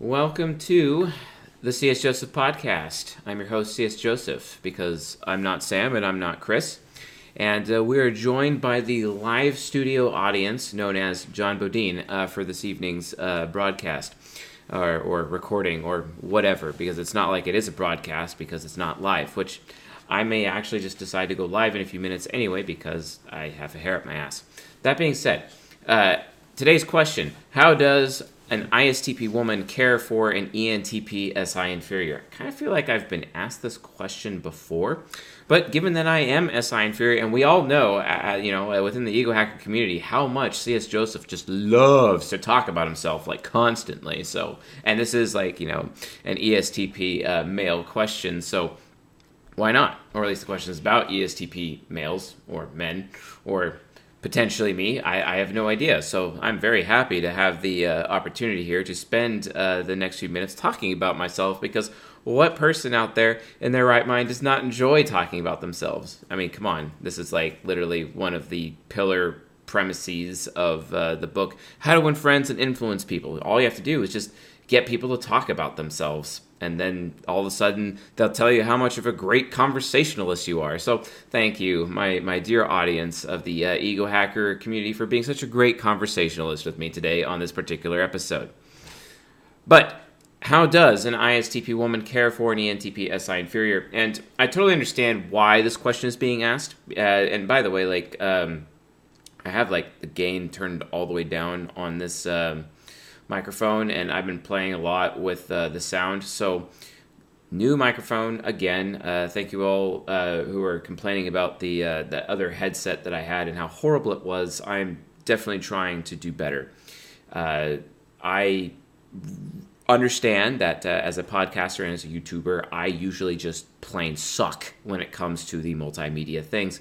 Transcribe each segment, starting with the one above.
Welcome to the CS Joseph podcast. I'm your host, CS Joseph, because I'm not Sam and I'm not Chris. And uh, we are joined by the live studio audience known as John Bodine uh, for this evening's uh, broadcast or, or recording or whatever, because it's not like it is a broadcast because it's not live, which I may actually just decide to go live in a few minutes anyway because I have a hair up my ass. That being said, uh, today's question How does an ISTP woman care for an ENTP SI inferior? I kind of feel like I've been asked this question before, but given that I am SI inferior, and we all know, uh, you know, uh, within the ego hacker community, how much CS Joseph just loves to talk about himself like constantly. So, and this is like you know an ESTP uh, male question, so why not? Or at least the question is about ESTP males or men or potentially me. I, I have no idea. So I'm very happy to have the uh, opportunity here to spend uh, the next few minutes talking about myself because what person out there in their right mind does not enjoy talking about themselves? I mean, come on. This is like literally one of the pillar premises of uh, the book How to Win Friends and Influence People. All you have to do is just get people to talk about themselves and then all of a sudden they'll tell you how much of a great conversationalist you are. So thank you, my my dear audience of the uh, ego hacker community, for being such a great conversationalist with me today on this particular episode. But how does an ISTP woman care for an ENTP SI inferior? And I totally understand why this question is being asked. Uh, and by the way, like um, I have like the gain turned all the way down on this. Um, microphone, and I've been playing a lot with uh, the sound. So, new microphone again. Uh, thank you all uh, who are complaining about the uh, the other headset that I had and how horrible it was. I'm definitely trying to do better. Uh, I understand that uh, as a podcaster and as a YouTuber, I usually just plain suck when it comes to the multimedia things.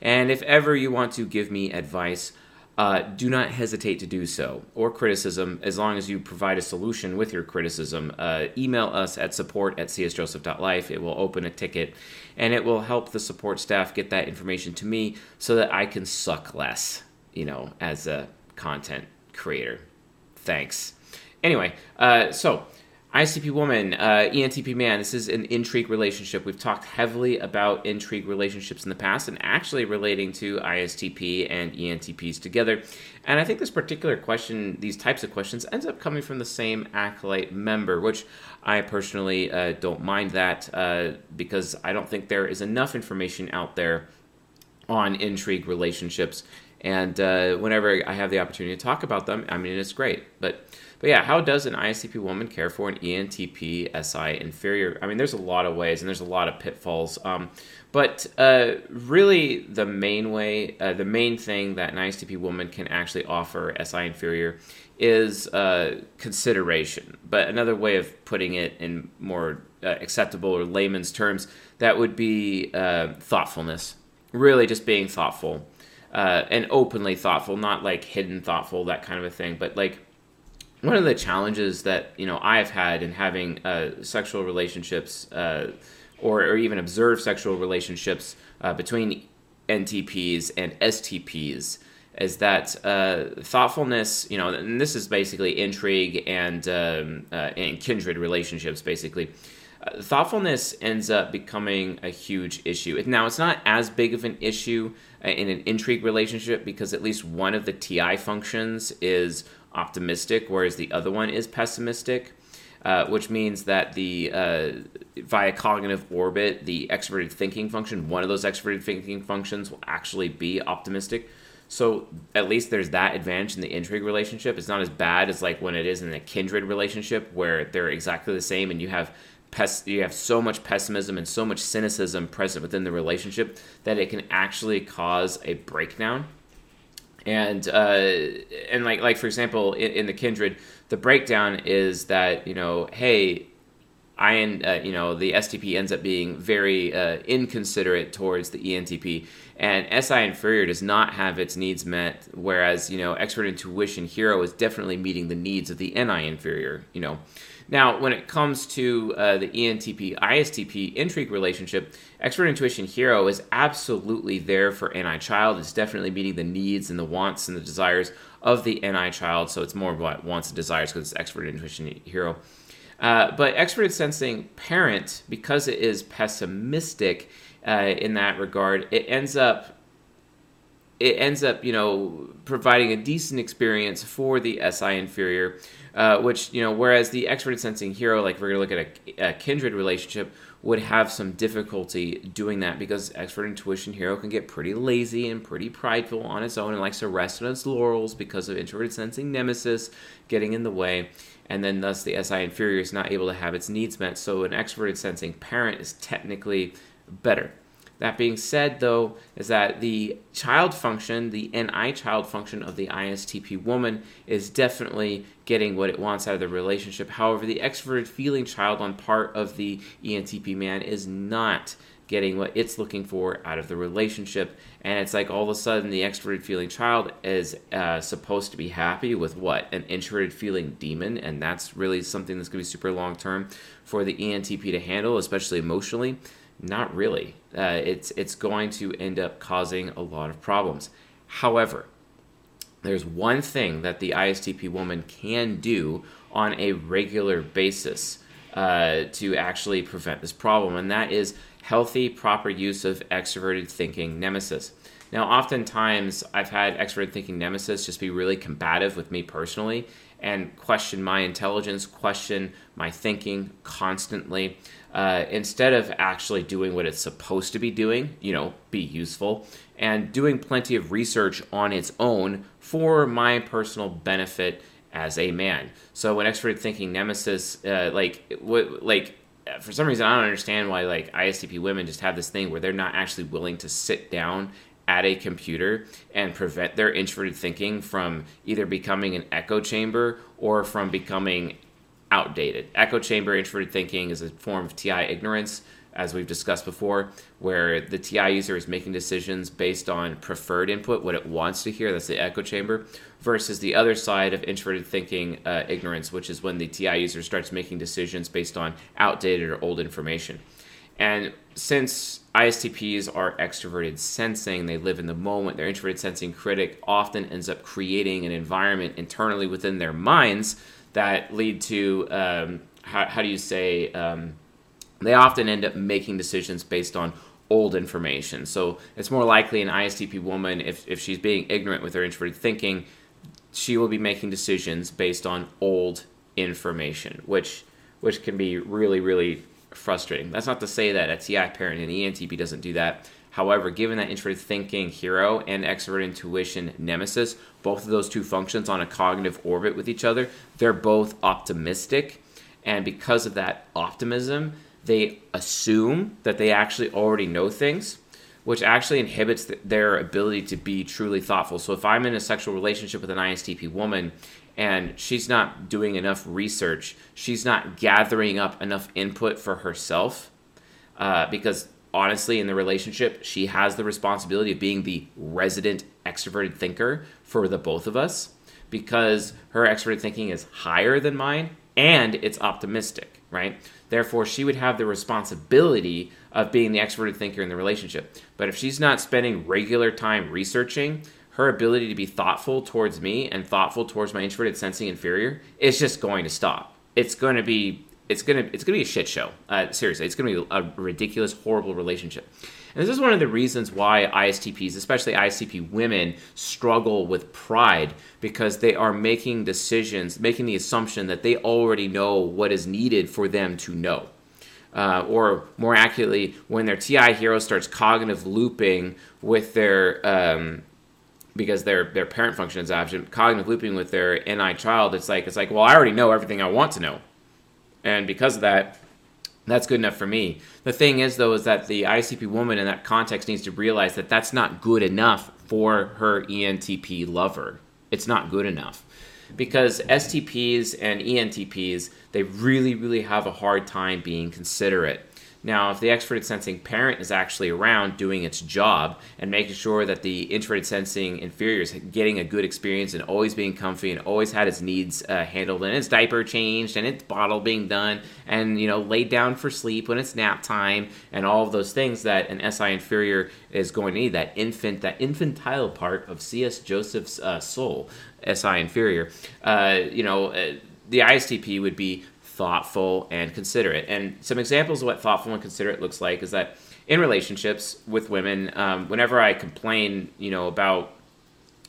And if ever you want to give me advice, uh, do not hesitate to do so, or criticism, as long as you provide a solution with your criticism. Uh, email us at support at csjoseph.life. It will open a ticket, and it will help the support staff get that information to me so that I can suck less, you know, as a content creator. Thanks. Anyway, uh, so ICP woman, uh, ENTP man. This is an intrigue relationship. We've talked heavily about intrigue relationships in the past, and actually relating to ISTP and ENTPs together. And I think this particular question, these types of questions, ends up coming from the same acolyte member, which I personally uh, don't mind that uh, because I don't think there is enough information out there on intrigue relationships. And uh, whenever I have the opportunity to talk about them, I mean, it's great. But but yeah, how does an ISTP woman care for an ENTP SI inferior? I mean, there's a lot of ways and there's a lot of pitfalls. Um, but uh, really, the main way, uh, the main thing that an ISTP woman can actually offer SI inferior is uh, consideration. But another way of putting it in more uh, acceptable or layman's terms, that would be uh, thoughtfulness. Really, just being thoughtful. Uh, and openly thoughtful, not like hidden thoughtful, that kind of a thing, but like one of the challenges that you know I've had in having uh, sexual relationships uh, or, or even observed sexual relationships uh, between NTPs and STPs is that uh, thoughtfulness, you know, and this is basically intrigue and um, uh, and kindred relationships, basically. Uh, thoughtfulness ends up becoming a huge issue. Now, it's not as big of an issue uh, in an intrigue relationship because at least one of the TI functions is optimistic, whereas the other one is pessimistic. Uh, which means that the uh, via cognitive orbit, the extroverted thinking function, one of those extroverted thinking functions will actually be optimistic. So at least there's that advantage in the intrigue relationship. It's not as bad as like when it is in a kindred relationship where they're exactly the same and you have pes- you have so much pessimism and so much cynicism present within the relationship that it can actually cause a breakdown. And uh, and like like for example in, in the kindred the breakdown is that you know hey I uh, you know, the STP ends up being very uh, inconsiderate towards the ENTP, and SI inferior does not have its needs met, whereas you know, extrovert intuition hero is definitely meeting the needs of the NI inferior. You know, Now, when it comes to uh, the ENTP ISTP intrigue relationship, Extrovert Intuition Hero is absolutely there for NI child. It's definitely meeting the needs and the wants and the desires of the NI child. So it's more about wants and desires because it's Extrovert Intuition Hero. Uh, but Extrovert Sensing Parent, because it is pessimistic uh, in that regard, it ends up it ends up, you know, providing a decent experience for the SI inferior, uh, which, you know, whereas the extrovert sensing hero, like we're going to look at a, a, kindred relationship, would have some difficulty doing that because extrovert intuition hero can get pretty lazy and pretty prideful on its own and likes to rest on its laurels because of introverted sensing nemesis getting in the way. And then thus the SI inferior is not able to have its needs met. So an extroverted sensing parent is technically better. That being said, though, is that the child function, the NI child function of the ISTP woman, is definitely getting what it wants out of the relationship. However, the extroverted feeling child on part of the ENTP man is not getting what it's looking for out of the relationship. And it's like all of a sudden the extroverted feeling child is uh, supposed to be happy with what? An introverted feeling demon. And that's really something that's going to be super long term for the ENTP to handle, especially emotionally. Not really. Uh, it's it's going to end up causing a lot of problems. However, there's one thing that the ISTP woman can do on a regular basis uh, to actually prevent this problem, and that is healthy, proper use of extroverted thinking nemesis. Now, oftentimes I've had extroverted thinking nemesis just be really combative with me personally and question my intelligence, question my thinking constantly uh, instead of actually doing what it's supposed to be doing, you know, be useful, and doing plenty of research on its own for my personal benefit as a man. So when extrovert thinking nemesis, uh, like, w- like for some reason I don't understand why like ISTP women just have this thing where they're not actually willing to sit down at a computer and prevent their introverted thinking from either becoming an echo chamber or from becoming outdated. Echo chamber introverted thinking is a form of TI ignorance, as we've discussed before, where the TI user is making decisions based on preferred input, what it wants to hear. That's the echo chamber, versus the other side of introverted thinking uh, ignorance, which is when the TI user starts making decisions based on outdated or old information. And since ISTPs are extroverted sensing, they live in the moment, their introverted sensing critic often ends up creating an environment internally within their minds that lead to um, how, how, do you say um, they often end up making decisions based on old information. So it's more likely an ISTP woman, if, if she's being ignorant with her introverted thinking, she will be making decisions based on old information, which which can be really, really frustrating. That's not to say that a TI parent in ENTP doesn't do that. However, given that introverted thinking hero and extrovert intuition nemesis, both of those two functions on a cognitive orbit with each other, they're both optimistic. And because of that optimism, they assume that they actually already know things, which actually inhibits their ability to be truly thoughtful. So if I'm in a sexual relationship with an ISTP woman and she's not doing enough research, she's not gathering up enough input for herself, uh, because honestly, in the relationship, she has the responsibility of being the resident extroverted thinker for the both of us because her extroverted thinking is higher than mine and it's optimistic, right? Therefore, she would have the responsibility of being the extroverted thinker in the relationship. But if she's not spending regular time researching, her ability to be thoughtful towards me and thoughtful towards my introverted sensing inferior is just going to stop. It's going to be it's gonna it's gonna be a shit show. Uh, seriously, it's gonna be a ridiculous, horrible relationship. And this is one of the reasons why ISTPs, especially ISTP women, struggle with pride because they are making decisions, making the assumption that they already know what is needed for them to know. Uh, or more accurately, when their TI hero starts cognitive looping with their um, because their their parent function is absent, cognitive looping with their NI child, it's like it's like, well, I already know everything I want to know and because of that, that's good enough for me. The thing is, though, is that the ICP woman in that context needs to realize that that's not good enough for her ENTP lover. It's not good enough. Because STPs and ENTPs, they really, really have a hard time being considerate. Now, if the extroverted sensing parent is actually around doing its job and making sure that the introverted sensing inferior is getting a good experience and always being comfy and always had its needs uh, handled and its diaper changed and its bottle being done and you know laid down for sleep when it's nap time and all of those things that an SI inferior is going to need that infant that infantile part of C.S. Joseph's uh, soul SI inferior. Uh, you know uh, the ISTP would be thoughtful and considerate. And some examples of what thoughtful and considerate looks like is that in relationships with women, um, whenever I complain, you know, about,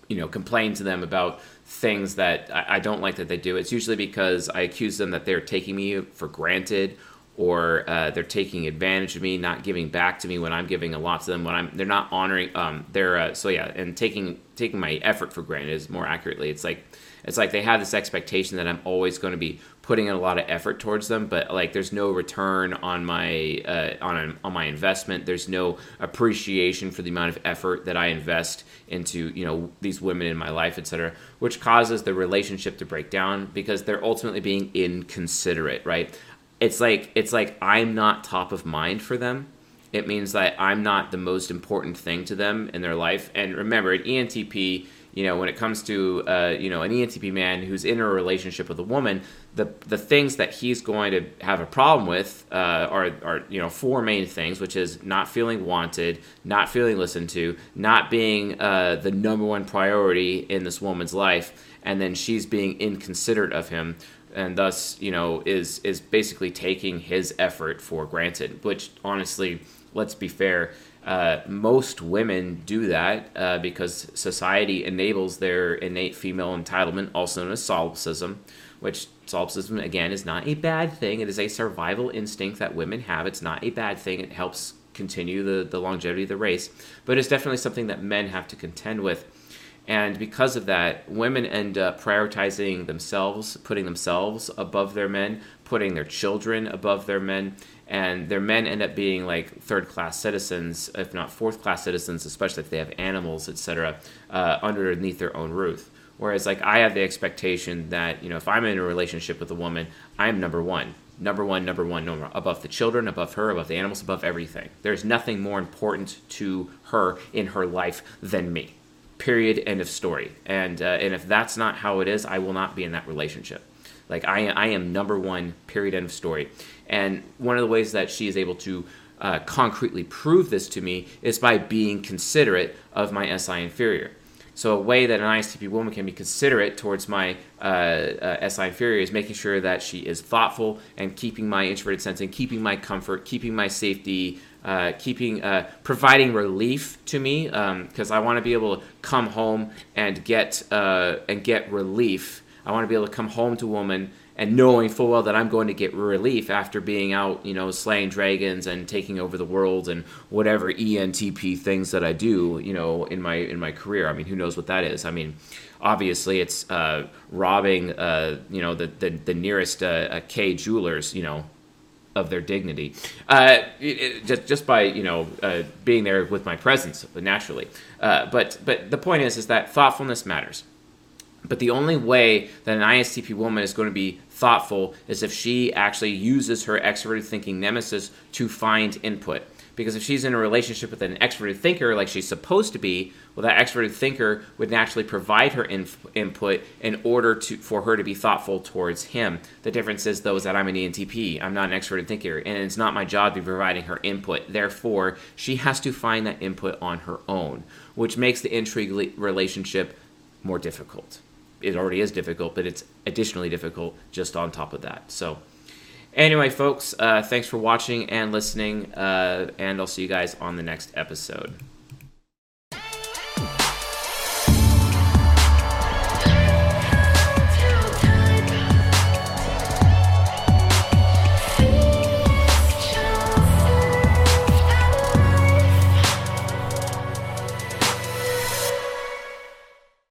you know, complain to them about things that I, I don't like that they do, it's usually because I accuse them that they're taking me for granted or uh, they're taking advantage of me, not giving back to me when I'm giving a lot to them. When I'm, they're not honoring. Um, they're uh, so yeah, and taking taking my effort for granted is more accurately. It's like it's like they have this expectation that I'm always going to be putting in a lot of effort towards them, but like there's no return on my uh, on on my investment. There's no appreciation for the amount of effort that I invest into you know these women in my life, etc., which causes the relationship to break down because they're ultimately being inconsiderate, right? It's like it's like I'm not top of mind for them. It means that I'm not the most important thing to them in their life. And remember, at ENTP, you know, when it comes to uh, you know an ENTP man who's in a relationship with a woman, the the things that he's going to have a problem with uh, are are you know four main things, which is not feeling wanted, not feeling listened to, not being uh, the number one priority in this woman's life, and then she's being inconsiderate of him, and thus you know is is basically taking his effort for granted. Which honestly, let's be fair uh, most women do that uh, because society enables their innate female entitlement, also known as solipsism, which solipsism, again, is not a bad thing. It is a survival instinct that women have. It's not a bad thing. It helps continue the, the longevity of the race, but it's definitely something that men have to contend with. And because of that, women end up prioritizing themselves, putting themselves above their men, putting their children above their men, and their men end up being like third class citizens, if not fourth class citizens, especially if they have animals, etc., uh, underneath their own roof. Whereas, like, I have the expectation that, you know, if I'm in a relationship with a woman, I'm number one. Number one, number one, number above the children, above her, above the animals, above everything. There's nothing more important to her in her life than me. Period. End of story. And uh, and if that's not how it is, I will not be in that relationship. Like I, I am number one. Period. End of story. And one of the ways that she is able to uh, concretely prove this to me is by being considerate of my SI inferior. So a way that an ISTP woman can be considerate towards my uh, uh, SI inferior is making sure that she is thoughtful and keeping my introverted sensing, keeping my comfort, keeping my safety, uh, keeping uh, providing relief to me because um, I want to be able to come home and get uh, and get relief. I want to be able to come home to a woman and knowing full well that I'm going to get relief after being out, you know, slaying dragons and taking over the world and whatever ENTP things that I do, you know, in my in my career. I mean, who knows what that is? I mean, obviously it's uh, robbing, uh, you know, the the, the nearest uh, Kay jewelers, you know, of their dignity, uh, it, it, just just by you know uh, being there with my presence naturally. Uh, but but the point is is that thoughtfulness matters. But the only way that an ISTP woman is going to be thoughtful is if she actually uses her extroverted thinking nemesis to find input. Because if she's in a relationship with an extroverted thinker like she's supposed to be, well, that extroverted thinker would naturally provide her input in order to for her to be thoughtful towards him. The difference is, though, is that I'm an ENTP. I'm not an extroverted thinker, and it's not my job to be providing her input. Therefore, she has to find that input on her own, which makes the intrigue relationship more difficult it already is difficult, but it's additionally difficult just on top of that. So, anyway, folks, uh, thanks for watching and listening, uh, and I'll see you guys on the next episode.